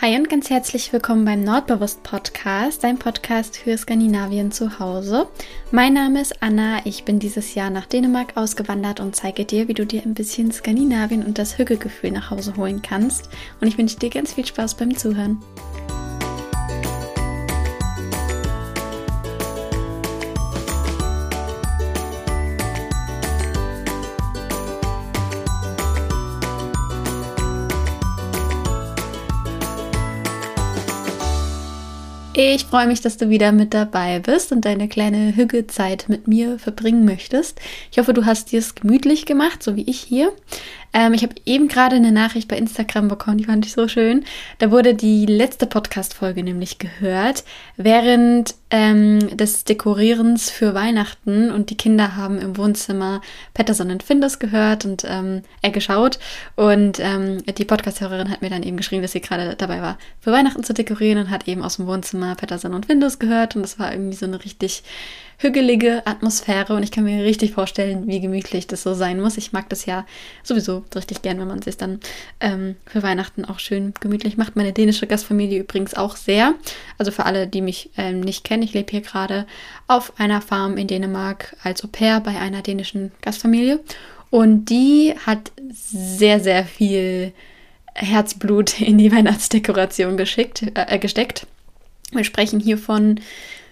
Hi und ganz herzlich willkommen beim Nordbewusst Podcast, dein Podcast für Skandinavien zu Hause. Mein Name ist Anna, ich bin dieses Jahr nach Dänemark ausgewandert und zeige dir, wie du dir ein bisschen Skandinavien und das Hügelgefühl nach Hause holen kannst. Und ich wünsche dir ganz viel Spaß beim Zuhören. Ich freue mich, dass du wieder mit dabei bist und deine kleine Hügge-Zeit mit mir verbringen möchtest. Ich hoffe, du hast dir es gemütlich gemacht, so wie ich hier. Ähm, ich habe eben gerade eine Nachricht bei Instagram bekommen, die fand ich so schön. Da wurde die letzte Podcast-Folge nämlich gehört, während ähm, des Dekorierens für Weihnachten und die Kinder haben im Wohnzimmer Patterson und Findus gehört und ähm, äh, geschaut. Und ähm, die Podcast-Hörerin hat mir dann eben geschrieben, dass sie gerade dabei war, für Weihnachten zu dekorieren und hat eben aus dem Wohnzimmer Patterson und Findus gehört. Und das war irgendwie so eine richtig hügelige Atmosphäre und ich kann mir richtig vorstellen, wie gemütlich das so sein muss. Ich mag das ja sowieso richtig gern, wenn man sich dann ähm, für Weihnachten auch schön gemütlich macht. Meine dänische Gastfamilie übrigens auch sehr. Also für alle, die mich ähm, nicht kennen, ich lebe hier gerade auf einer Farm in Dänemark als Au pair bei einer dänischen Gastfamilie und die hat sehr, sehr viel Herzblut in die Weihnachtsdekoration geschickt, äh, gesteckt. Wir sprechen hier von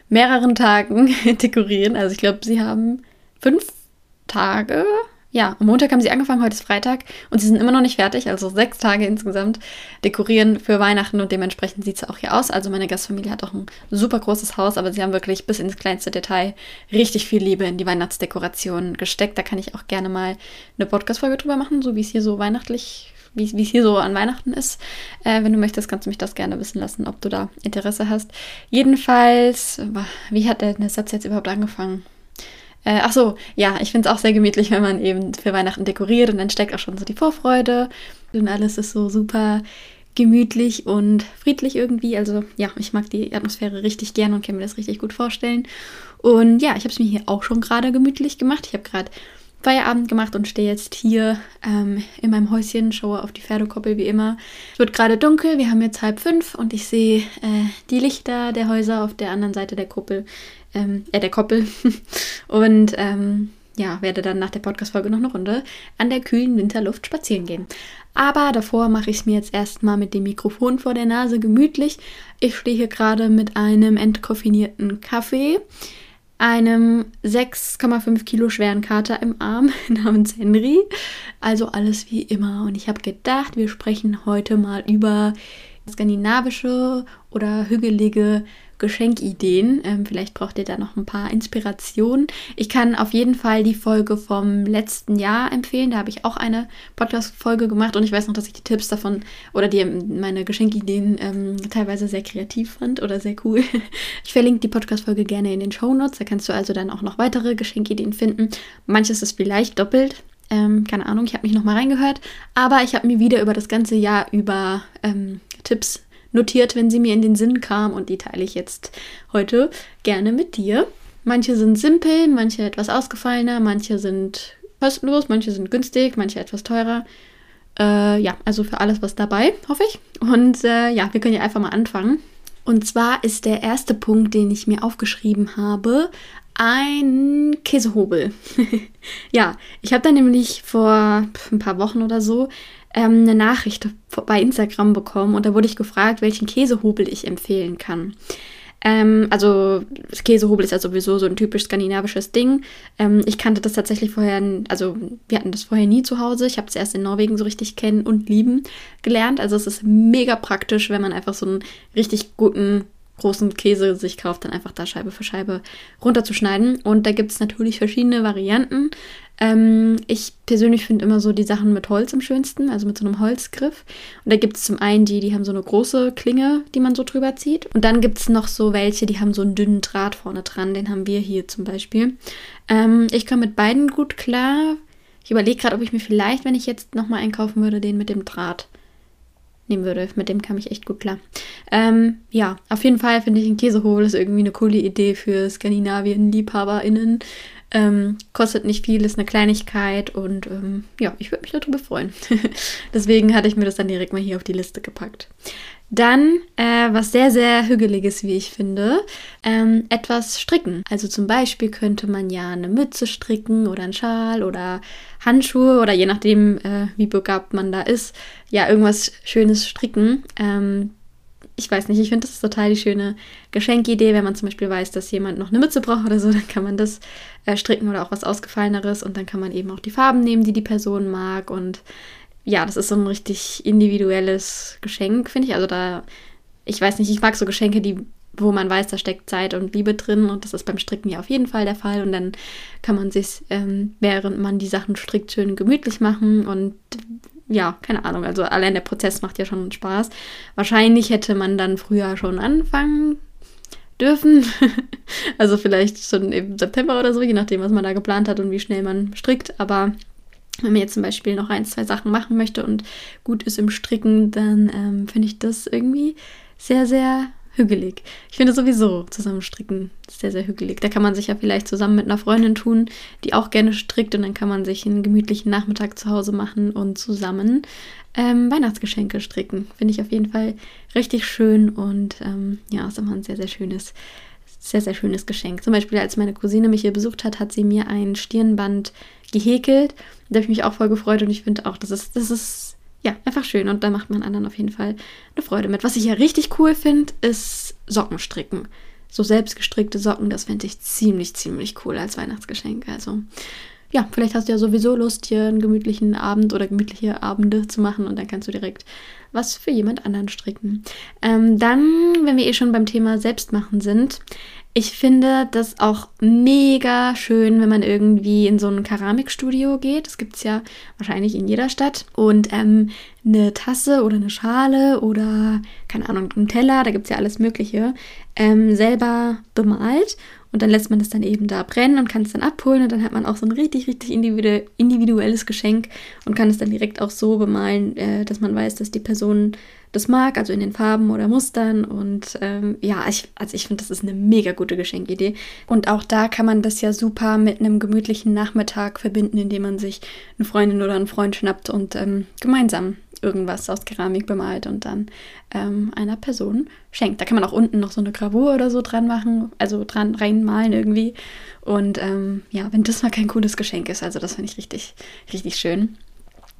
mehreren Tagen dekorieren. Also ich glaube, sie haben fünf Tage. Ja, am Montag haben sie angefangen, heute ist Freitag und sie sind immer noch nicht fertig, also sechs Tage insgesamt dekorieren für Weihnachten und dementsprechend sieht es auch hier aus. Also meine Gastfamilie hat auch ein super großes Haus, aber sie haben wirklich bis ins kleinste Detail richtig viel Liebe in die Weihnachtsdekoration gesteckt. Da kann ich auch gerne mal eine Podcast-Folge drüber machen, so wie es hier so weihnachtlich wie es hier so an Weihnachten ist. Äh, wenn du möchtest, kannst du mich das gerne wissen lassen, ob du da Interesse hast. Jedenfalls, wie hat der, Satz jetzt überhaupt angefangen? Äh, ach so, ja, ich finde es auch sehr gemütlich, wenn man eben für Weihnachten dekoriert und dann steckt auch schon so die Vorfreude und alles ist so super gemütlich und friedlich irgendwie. Also ja, ich mag die Atmosphäre richtig gern und kann mir das richtig gut vorstellen. Und ja, ich habe es mir hier auch schon gerade gemütlich gemacht. Ich habe gerade Feierabend gemacht und stehe jetzt hier ähm, in meinem Häuschen, schaue auf die Pferdekoppel wie immer. Es wird gerade dunkel, wir haben jetzt halb fünf und ich sehe äh, die Lichter der Häuser auf der anderen Seite der Kuppel, ähm, äh, der Koppel. und ähm, ja, werde dann nach der Podcast-Folge noch eine Runde an der kühlen Winterluft spazieren gehen. Aber davor mache ich es mir jetzt erstmal mit dem Mikrofon vor der Nase gemütlich. Ich stehe hier gerade mit einem entkoffinierten Kaffee einem 6,5 Kilo schweren Kater im Arm namens Henry. Also alles wie immer. Und ich habe gedacht, wir sprechen heute mal über skandinavische oder hügelige Geschenkideen. Ähm, vielleicht braucht ihr da noch ein paar Inspirationen. Ich kann auf jeden Fall die Folge vom letzten Jahr empfehlen. Da habe ich auch eine Podcast-Folge gemacht und ich weiß noch, dass ich die Tipps davon oder die meine Geschenkideen ähm, teilweise sehr kreativ fand oder sehr cool. Ich verlinke die Podcast-Folge gerne in den Show Notes. Da kannst du also dann auch noch weitere Geschenkideen finden. Manches ist vielleicht doppelt. Ähm, keine Ahnung, ich habe mich noch mal reingehört, aber ich habe mir wieder über das ganze Jahr über ähm, Tipps notiert, wenn sie mir in den Sinn kam und die teile ich jetzt heute gerne mit dir. Manche sind simpel, manche etwas ausgefallener, manche sind kostenlos, manche sind günstig, manche etwas teurer. Äh, ja, also für alles was dabei, hoffe ich. Und äh, ja, wir können ja einfach mal anfangen. Und zwar ist der erste Punkt, den ich mir aufgeschrieben habe, ein Käsehobel. ja, ich habe da nämlich vor ein paar Wochen oder so ähm, eine Nachricht bei Instagram bekommen und da wurde ich gefragt, welchen Käsehobel ich empfehlen kann. Ähm, also Käsehobel ist ja sowieso so ein typisch skandinavisches Ding. Ähm, ich kannte das tatsächlich vorher, also wir hatten das vorher nie zu Hause. Ich habe es erst in Norwegen so richtig kennen und lieben gelernt. Also es ist mega praktisch, wenn man einfach so einen richtig guten großen Käse sich kauft, dann einfach da Scheibe für Scheibe runterzuschneiden. Und da gibt es natürlich verschiedene Varianten. Ähm, ich persönlich finde immer so die Sachen mit Holz am schönsten, also mit so einem Holzgriff. Und da gibt es zum einen die, die haben so eine große Klinge, die man so drüber zieht. Und dann gibt es noch so welche, die haben so einen dünnen Draht vorne dran. Den haben wir hier zum Beispiel. Ähm, ich komme mit beiden gut klar. Ich überlege gerade, ob ich mir vielleicht, wenn ich jetzt nochmal einkaufen würde, den mit dem Draht nehmen würde. Mit dem kam ich echt gut klar. Ähm, ja, auf jeden Fall finde ich ein Käsehobel ist irgendwie eine coole Idee für Skandinavien-LiebhaberInnen. Ähm, kostet nicht viel, ist eine Kleinigkeit und ähm, ja, ich würde mich darüber freuen. Deswegen hatte ich mir das dann direkt mal hier auf die Liste gepackt. Dann, äh, was sehr, sehr hügeliges, wie ich finde, ähm, etwas stricken. Also zum Beispiel könnte man ja eine Mütze stricken oder einen Schal oder Handschuhe oder je nachdem, äh, wie begabt man da ist, ja, irgendwas Schönes stricken. Ähm, ich weiß nicht, ich finde das ist total die schöne Geschenkidee, wenn man zum Beispiel weiß, dass jemand noch eine Mütze braucht oder so, dann kann man das äh, stricken oder auch was Ausgefalleneres und dann kann man eben auch die Farben nehmen, die die Person mag und ja, das ist so ein richtig individuelles Geschenk, finde ich. Also da, ich weiß nicht, ich mag so Geschenke, die, wo man weiß, da steckt Zeit und Liebe drin und das ist beim Stricken ja auf jeden Fall der Fall und dann kann man sich, ähm, während man die Sachen strickt, schön gemütlich machen und ja, keine Ahnung, also allein der Prozess macht ja schon Spaß. Wahrscheinlich hätte man dann früher schon anfangen dürfen. also vielleicht schon im September oder so, je nachdem, was man da geplant hat und wie schnell man strickt. Aber wenn man jetzt zum Beispiel noch ein, zwei Sachen machen möchte und gut ist im Stricken, dann ähm, finde ich das irgendwie sehr, sehr hügelig. Ich finde sowieso zusammenstricken sehr, sehr hügelig. Da kann man sich ja vielleicht zusammen mit einer Freundin tun, die auch gerne strickt und dann kann man sich einen gemütlichen Nachmittag zu Hause machen und zusammen ähm, Weihnachtsgeschenke stricken. Finde ich auf jeden Fall richtig schön und ähm, ja, ist immer ein sehr, sehr schönes sehr, sehr schönes Geschenk. Zum Beispiel, als meine Cousine mich hier besucht hat, hat sie mir ein Stirnband gehäkelt. Da habe ich mich auch voll gefreut und ich finde auch, das ist, das ist ja einfach schön und da macht man anderen auf jeden Fall eine Freude mit. Was ich ja richtig cool finde, ist Sockenstricken. So selbstgestrickte Socken, das finde ich ziemlich, ziemlich cool als Weihnachtsgeschenk. Also ja, vielleicht hast du ja sowieso Lust, hier einen gemütlichen Abend oder gemütliche Abende zu machen und dann kannst du direkt was für jemand anderen stricken. Ähm, dann, wenn wir eh schon beim Thema Selbstmachen sind, ich finde das auch mega schön, wenn man irgendwie in so ein Keramikstudio geht. Das gibt es ja wahrscheinlich in jeder Stadt. Und ähm, eine Tasse oder eine Schale oder, keine Ahnung, einen Teller, da gibt es ja alles Mögliche, ähm, selber bemalt. Und dann lässt man das dann eben da brennen und kann es dann abholen. Und dann hat man auch so ein richtig, richtig individu individuelles Geschenk und kann es dann direkt auch so bemalen, äh, dass man weiß, dass die Person das mag, also in den Farben oder Mustern. Und ähm, ja, ich, also ich finde, das ist eine mega gute Geschenkidee. Und auch da kann man das ja super mit einem gemütlichen Nachmittag verbinden, indem man sich eine Freundin oder einen Freund schnappt und ähm, gemeinsam irgendwas aus Keramik bemalt und dann ähm, einer Person schenkt. Da kann man auch unten noch so eine Gravur oder so dran machen, also dran reinmalen irgendwie. Und ähm, ja, wenn das mal kein cooles Geschenk ist, also das finde ich richtig, richtig schön.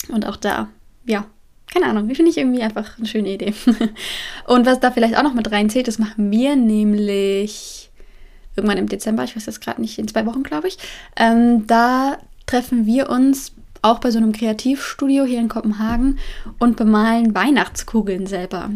Und auch da, ja, keine Ahnung, finde ich irgendwie einfach eine schöne Idee. und was da vielleicht auch noch mit reinzählt, das machen wir nämlich irgendwann im Dezember, ich weiß jetzt gerade nicht, in zwei Wochen, glaube ich. Ähm, da treffen wir uns auch bei so einem Kreativstudio hier in Kopenhagen und bemalen Weihnachtskugeln selber.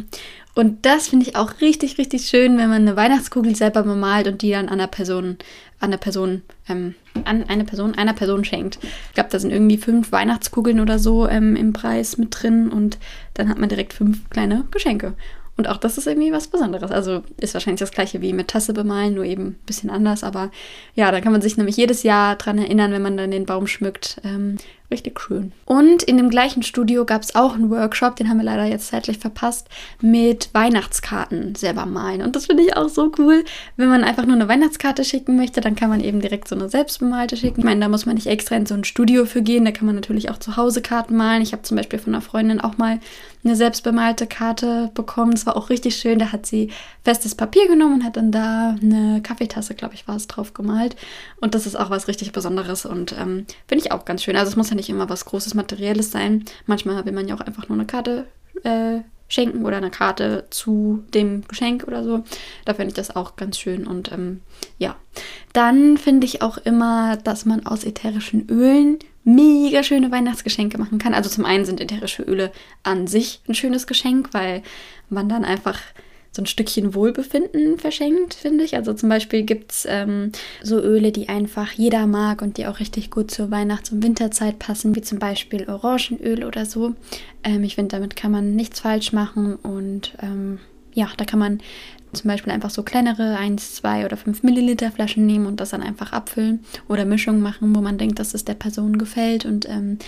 Und das finde ich auch richtig, richtig schön, wenn man eine Weihnachtskugel selber bemalt und die dann an einer Person, an einer Person, ähm, an eine Person, einer Person schenkt. Ich glaube, da sind irgendwie fünf Weihnachtskugeln oder so ähm, im Preis mit drin und dann hat man direkt fünf kleine Geschenke. Und auch das ist irgendwie was Besonderes. Also ist wahrscheinlich das gleiche wie mit Tasse bemalen, nur eben ein bisschen anders. Aber ja, da kann man sich nämlich jedes Jahr dran erinnern, wenn man dann den Baum schmückt, ähm, Richtig schön. Und in dem gleichen Studio gab es auch einen Workshop, den haben wir leider jetzt zeitlich verpasst, mit Weihnachtskarten selber malen. Und das finde ich auch so cool. Wenn man einfach nur eine Weihnachtskarte schicken möchte, dann kann man eben direkt so eine selbstbemalte schicken. Ich meine, da muss man nicht extra in so ein Studio für gehen, da kann man natürlich auch zu Hause Karten malen. Ich habe zum Beispiel von einer Freundin auch mal eine selbstbemalte Karte bekommen. Das war auch richtig schön. Da hat sie festes Papier genommen und hat dann da eine Kaffeetasse, glaube ich, war es drauf gemalt. Und das ist auch was richtig Besonderes und ähm, finde ich auch ganz schön. Also es muss ja nicht immer was Großes Materielles sein. Manchmal will man ja auch einfach nur eine Karte äh, schenken oder eine Karte zu dem Geschenk oder so. Da finde ich das auch ganz schön. Und ähm, ja, dann finde ich auch immer, dass man aus ätherischen Ölen mega schöne Weihnachtsgeschenke machen kann. Also zum einen sind ätherische Öle an sich ein schönes Geschenk, weil man dann einfach so ein Stückchen Wohlbefinden verschenkt, finde ich. Also zum Beispiel gibt es ähm, so Öle, die einfach jeder mag und die auch richtig gut zur Weihnachts- und Winterzeit passen, wie zum Beispiel Orangenöl oder so. Ähm, ich finde, damit kann man nichts falsch machen und ähm, ja, da kann man zum Beispiel einfach so kleinere 1, 2 oder 5 Milliliter Flaschen nehmen und das dann einfach abfüllen oder Mischungen machen, wo man denkt, dass es der Person gefällt und ähm,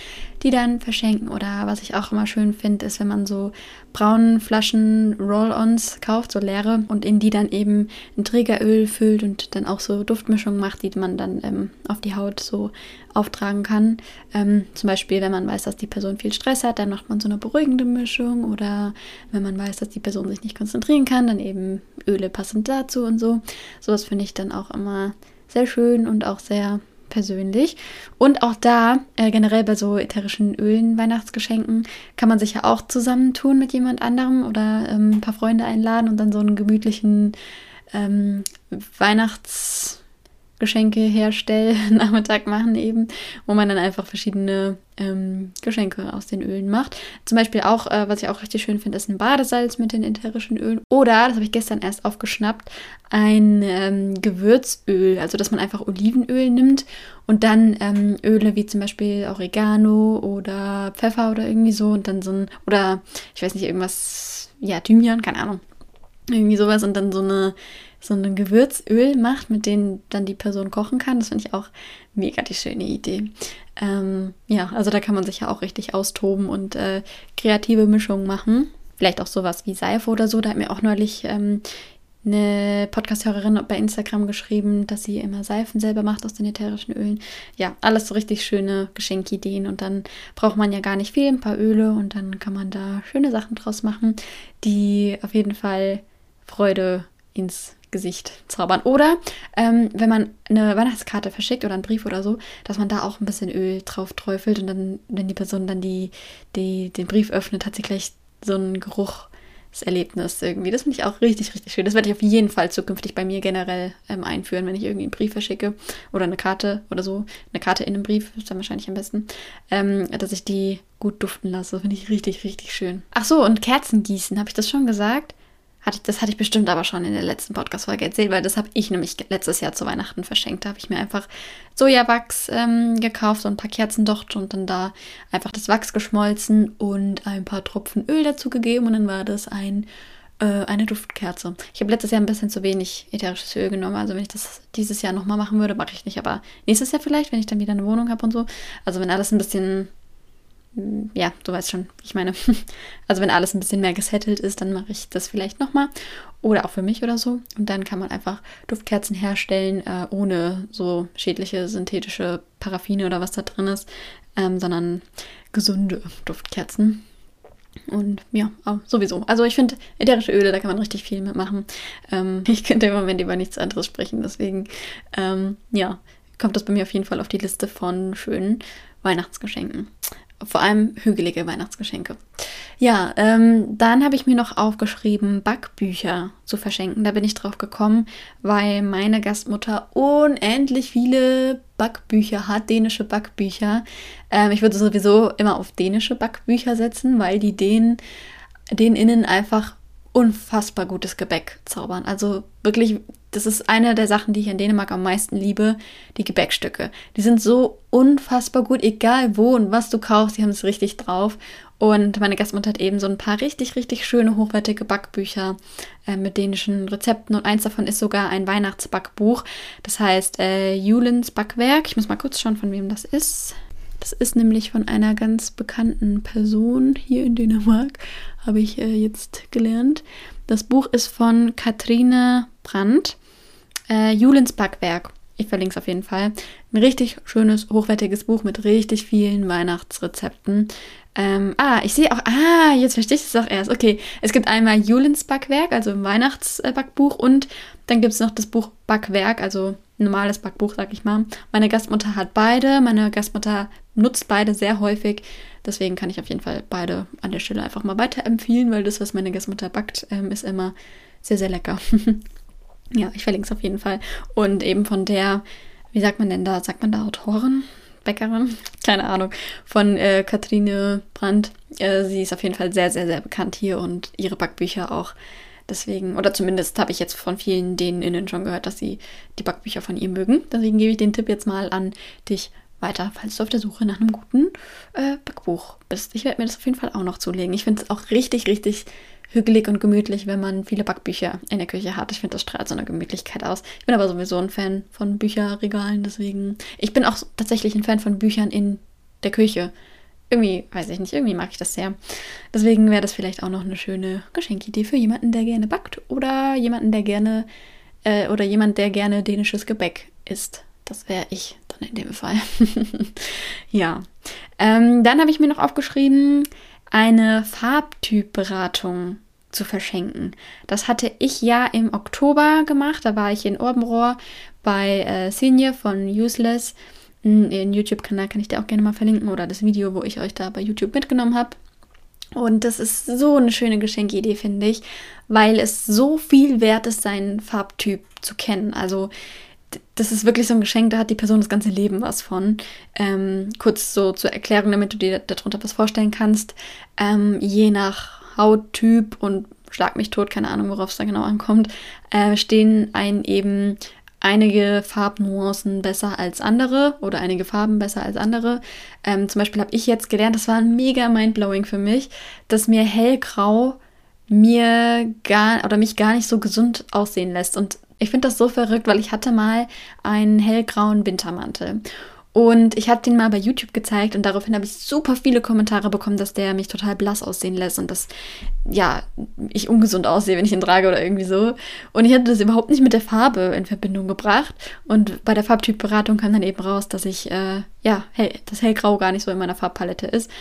die dann verschenken. Oder was ich auch immer schön finde, ist, wenn man so braunen Flaschen Roll-Ons kauft, so leere, und in die dann eben ein Trägeröl füllt und dann auch so Duftmischungen macht, die man dann ähm, auf die Haut so auftragen kann. Ähm, zum Beispiel, wenn man weiß, dass die Person viel Stress hat, dann macht man so eine beruhigende Mischung. Oder wenn man weiß, dass die Person sich nicht konzentrieren kann, dann eben Öle passend dazu und so. Sowas finde ich dann auch immer sehr schön und auch sehr persönlich. Und auch da, äh, generell bei so ätherischen Ölen, Weihnachtsgeschenken, kann man sich ja auch zusammentun mit jemand anderem oder ähm, ein paar Freunde einladen und dann so einen gemütlichen ähm, Weihnachts- Geschenke herstellen, Nachmittag machen eben, wo man dann einfach verschiedene ähm, Geschenke aus den Ölen macht. Zum Beispiel auch, äh, was ich auch richtig schön finde, ist ein Badesalz mit den ätherischen Ölen. Oder, das habe ich gestern erst aufgeschnappt, ein ähm, Gewürzöl, also dass man einfach Olivenöl nimmt und dann ähm, Öle wie zum Beispiel Oregano oder Pfeffer oder irgendwie so und dann so ein, oder ich weiß nicht, irgendwas, ja, Thymian, keine Ahnung, irgendwie sowas und dann so eine so ein Gewürzöl macht, mit dem dann die Person kochen kann. Das finde ich auch mega die schöne Idee. Ähm, ja, also da kann man sich ja auch richtig austoben und äh, kreative Mischungen machen. Vielleicht auch sowas wie Seife oder so. Da hat mir auch neulich ähm, eine Podcast-Hörerin bei Instagram geschrieben, dass sie immer Seifen selber macht aus den ätherischen Ölen. Ja, alles so richtig schöne Geschenkideen und dann braucht man ja gar nicht viel, ein paar Öle und dann kann man da schöne Sachen draus machen, die auf jeden Fall Freude ins Gesicht zaubern. Oder ähm, wenn man eine Weihnachtskarte verschickt oder einen Brief oder so, dass man da auch ein bisschen Öl drauf träufelt und dann, wenn die Person dann die, die, den Brief öffnet, hat sie gleich so einen Geruchserlebnis irgendwie. Das finde ich auch richtig, richtig schön. Das werde ich auf jeden Fall zukünftig bei mir generell ähm, einführen, wenn ich irgendwie einen Brief verschicke oder eine Karte oder so. Eine Karte in einem Brief ist dann wahrscheinlich am besten, ähm, dass ich die gut duften lasse. Finde ich richtig, richtig schön. Ach so, und Kerzen gießen, habe ich das schon gesagt? Hatte ich, das hatte ich bestimmt aber schon in der letzten Podcast-Folge erzählt, weil das habe ich nämlich letztes Jahr zu Weihnachten verschenkt. Da habe ich mir einfach Sojawachs ähm, gekauft und ein paar Kerzendocht und dann da einfach das Wachs geschmolzen und ein paar Tropfen Öl dazu gegeben und dann war das ein, äh, eine Duftkerze. Ich habe letztes Jahr ein bisschen zu wenig ätherisches Öl genommen. Also wenn ich das dieses Jahr nochmal machen würde, mache ich nicht. Aber nächstes Jahr vielleicht, wenn ich dann wieder eine Wohnung habe und so. Also wenn alles ein bisschen ja, du weißt schon, ich meine. Also wenn alles ein bisschen mehr gesettelt ist, dann mache ich das vielleicht nochmal. Oder auch für mich oder so. Und dann kann man einfach Duftkerzen herstellen, äh, ohne so schädliche synthetische Paraffine oder was da drin ist, ähm, sondern gesunde Duftkerzen. Und ja, sowieso. Also ich finde, ätherische Öle, da kann man richtig viel mitmachen. Ähm, ich könnte im Moment über nichts anderes sprechen. Deswegen, ähm, ja, kommt das bei mir auf jeden Fall auf die Liste von schönen Weihnachtsgeschenken vor allem hügelige Weihnachtsgeschenke. Ja, ähm, dann habe ich mir noch aufgeschrieben, Backbücher zu verschenken. Da bin ich drauf gekommen, weil meine Gastmutter unendlich viele Backbücher hat, dänische Backbücher. Ähm, ich würde sowieso immer auf dänische Backbücher setzen, weil die denen, denen innen einfach unfassbar gutes Gebäck zaubern. Also wirklich, das ist eine der Sachen, die ich in Dänemark am meisten liebe, die Gebäckstücke. Die sind so unfassbar gut, egal wo und was du kaufst, die haben es richtig drauf. Und meine Gastmutter hat eben so ein paar richtig, richtig schöne, hochwertige Backbücher äh, mit dänischen Rezepten. Und eins davon ist sogar ein Weihnachtsbackbuch. Das heißt äh, Julens Backwerk. Ich muss mal kurz schauen, von wem das ist. Das ist nämlich von einer ganz bekannten Person hier in Dänemark, habe ich äh, jetzt gelernt. Das Buch ist von Katrine Brandt, äh, Julens Backwerk. Ich verlinke es auf jeden Fall. Ein richtig schönes, hochwertiges Buch mit richtig vielen Weihnachtsrezepten. Ähm, ah, ich sehe auch, ah, jetzt verstehe ich es auch erst. Okay, es gibt einmal Julens Backwerk, also ein Weihnachtsbackbuch und dann gibt es noch das Buch Backwerk, also ein normales Backbuch, sag ich mal. Meine Gastmutter hat beide. Meine Gastmutter nutzt beide sehr häufig. Deswegen kann ich auf jeden Fall beide an der Stelle einfach mal weiterempfehlen, weil das, was meine Gastmutter backt, ähm, ist immer sehr, sehr lecker. ja, ich verlinke es auf jeden Fall. Und eben von der, wie sagt man denn da? Sagt man da Autorin? Bäckerin? Keine Ahnung. Von äh, Katrine Brandt. Äh, sie ist auf jeden Fall sehr, sehr, sehr bekannt hier und ihre Backbücher auch. Deswegen, oder zumindest habe ich jetzt von vielen denen innen schon gehört, dass sie die Backbücher von ihr mögen. Deswegen gebe ich den Tipp jetzt mal an dich weiter, falls du auf der Suche nach einem guten äh, Backbuch bist. Ich werde mir das auf jeden Fall auch noch zulegen. Ich finde es auch richtig, richtig hügelig und gemütlich, wenn man viele Backbücher in der Küche hat. Ich finde, das strahlt so eine Gemütlichkeit aus. Ich bin aber sowieso ein Fan von Bücherregalen, deswegen. Ich bin auch tatsächlich ein Fan von Büchern in der Küche. Irgendwie, weiß ich nicht, irgendwie mag ich das sehr. Deswegen wäre das vielleicht auch noch eine schöne Geschenkidee für jemanden, der gerne backt oder jemanden, der gerne äh, oder jemand, der gerne dänisches Gebäck isst. Das wäre ich dann in dem Fall. ja. Ähm, dann habe ich mir noch aufgeschrieben, eine Farbtypberatung zu verschenken. Das hatte ich ja im Oktober gemacht. Da war ich in Orbenrohr bei äh, Senior von Useless. Den YouTube-Kanal kann ich dir auch gerne mal verlinken oder das Video, wo ich euch da bei YouTube mitgenommen habe. Und das ist so eine schöne Geschenkidee, finde ich, weil es so viel wert ist, seinen Farbtyp zu kennen. Also das ist wirklich so ein Geschenk, da hat die Person das ganze Leben was von. Ähm, kurz so zur Erklärung, damit du dir darunter was vorstellen kannst. Ähm, je nach Hauttyp und schlag mich tot, keine Ahnung, worauf es da genau ankommt, äh, stehen einen eben einige Farbnuancen besser als andere oder einige Farben besser als andere. Ähm, zum Beispiel habe ich jetzt gelernt, das war mega mindblowing für mich, dass mir hellgrau mir gar oder mich gar nicht so gesund aussehen lässt. Und ich finde das so verrückt, weil ich hatte mal einen hellgrauen Wintermantel. Und ich habe den mal bei YouTube gezeigt und daraufhin habe ich super viele Kommentare bekommen, dass der mich total blass aussehen lässt und dass, ja, ich ungesund aussehe, wenn ich ihn trage oder irgendwie so. Und ich hatte das überhaupt nicht mit der Farbe in Verbindung gebracht. Und bei der Farbtypberatung kam dann eben raus, dass ich, äh, ja, hell, das hellgrau gar nicht so in meiner Farbpalette ist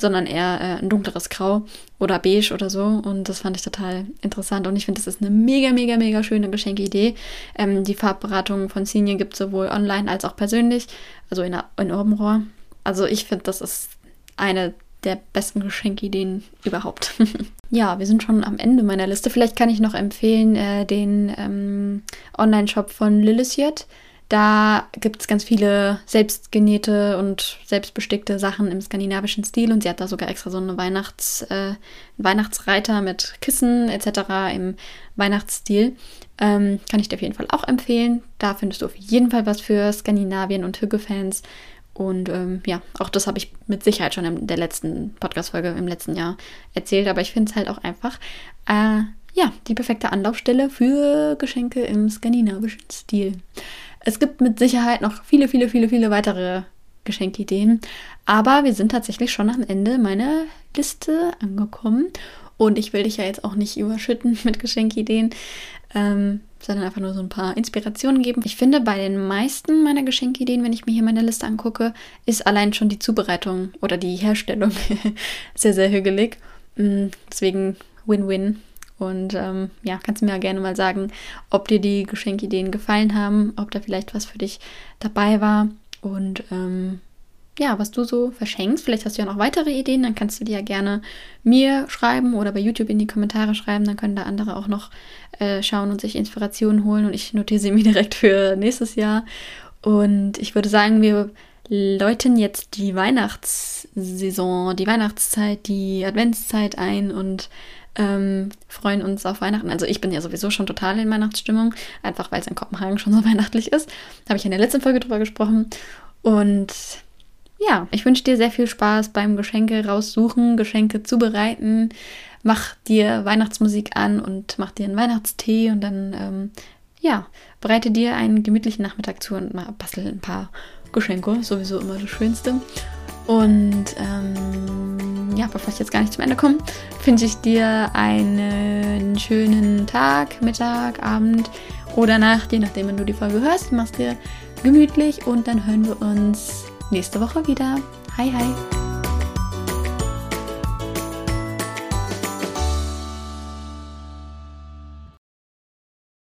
sondern eher äh, ein dunkleres Grau oder beige oder so. Und das fand ich total interessant. Und ich finde, das ist eine mega, mega, mega schöne Geschenkidee. Ähm, die Farbberatung von Senior gibt es sowohl online als auch persönlich, also in, in Obenrohr. Also ich finde, das ist eine der besten Geschenkideen überhaupt. ja, wir sind schon am Ende meiner Liste. Vielleicht kann ich noch empfehlen äh, den ähm, Online-Shop von Lillisiet. Da gibt es ganz viele selbstgenähte und selbstbestickte Sachen im skandinavischen Stil und sie hat da sogar extra so eine Weihnachts, äh, Weihnachtsreiter mit Kissen etc. im Weihnachtsstil. Ähm, kann ich dir auf jeden Fall auch empfehlen. Da findest du auf jeden Fall was für Skandinavien und Hügge-Fans. Und ähm, ja, auch das habe ich mit Sicherheit schon in der letzten Podcast-Folge im letzten Jahr erzählt. Aber ich finde es halt auch einfach, äh, ja, die perfekte Anlaufstelle für Geschenke im skandinavischen Stil. Es gibt mit Sicherheit noch viele, viele, viele, viele weitere Geschenkideen. Aber wir sind tatsächlich schon am Ende meiner Liste angekommen. Und ich will dich ja jetzt auch nicht überschütten mit Geschenkideen, ähm, sondern einfach nur so ein paar Inspirationen geben. Ich finde, bei den meisten meiner Geschenkideen, wenn ich mir hier meine Liste angucke, ist allein schon die Zubereitung oder die Herstellung sehr, sehr hügelig. Mm, deswegen Win-Win und ähm, ja, kannst du mir ja gerne mal sagen, ob dir die Geschenkideen gefallen haben, ob da vielleicht was für dich dabei war und ähm, ja, was du so verschenkst. Vielleicht hast du ja noch weitere Ideen, dann kannst du die ja gerne mir schreiben oder bei YouTube in die Kommentare schreiben. Dann können da andere auch noch äh, schauen und sich Inspirationen holen und ich notiere sie mir direkt für nächstes Jahr. Und ich würde sagen, wir läuten jetzt die Weihnachtssaison, die Weihnachtszeit, die Adventszeit ein und ähm, freuen uns auf Weihnachten. Also ich bin ja sowieso schon total in Weihnachtsstimmung, einfach weil es in Kopenhagen schon so weihnachtlich ist. Da habe ich in der letzten Folge drüber gesprochen. Und ja, ich wünsche dir sehr viel Spaß beim Geschenke raussuchen, Geschenke zubereiten. Mach dir Weihnachtsmusik an und mach dir einen Weihnachtstee und dann, ähm, ja, bereite dir einen gemütlichen Nachmittag zu und mal bastel ein paar Geschenke. Sowieso immer das Schönste. Und ähm, ja, bevor ich jetzt gar nicht zum Ende komme, wünsche ich dir einen schönen Tag, Mittag, Abend oder Nacht, je nachdem, wenn du die Folge hörst. Machst dir gemütlich und dann hören wir uns nächste Woche wieder. Hi, hi.